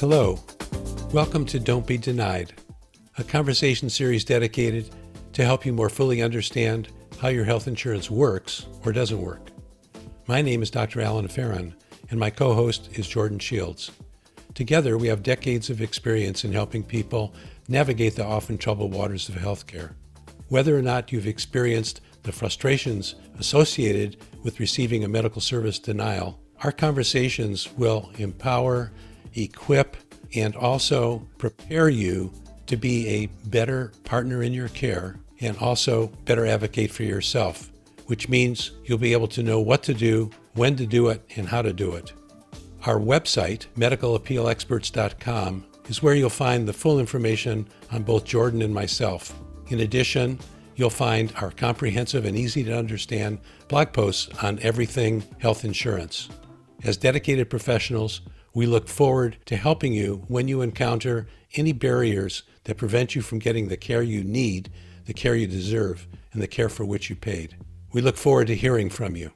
Hello. Welcome to Don't Be Denied, a conversation series dedicated to help you more fully understand how your health insurance works or doesn't work. My name is Dr. Alan Feren, and my co host is Jordan Shields. Together, we have decades of experience in helping people navigate the often troubled waters of healthcare. Whether or not you've experienced the frustrations associated with receiving a medical service denial, our conversations will empower, equip, and also prepare you to be a better partner in your care and also better advocate for yourself, which means you'll be able to know what to do, when to do it, and how to do it. Our website, medicalappealexperts.com, is where you'll find the full information on both Jordan and myself. In addition, you'll find our comprehensive and easy to understand blog posts on everything health insurance. As dedicated professionals, we look forward to helping you when you encounter any barriers that prevent you from getting the care you need, the care you deserve, and the care for which you paid. We look forward to hearing from you.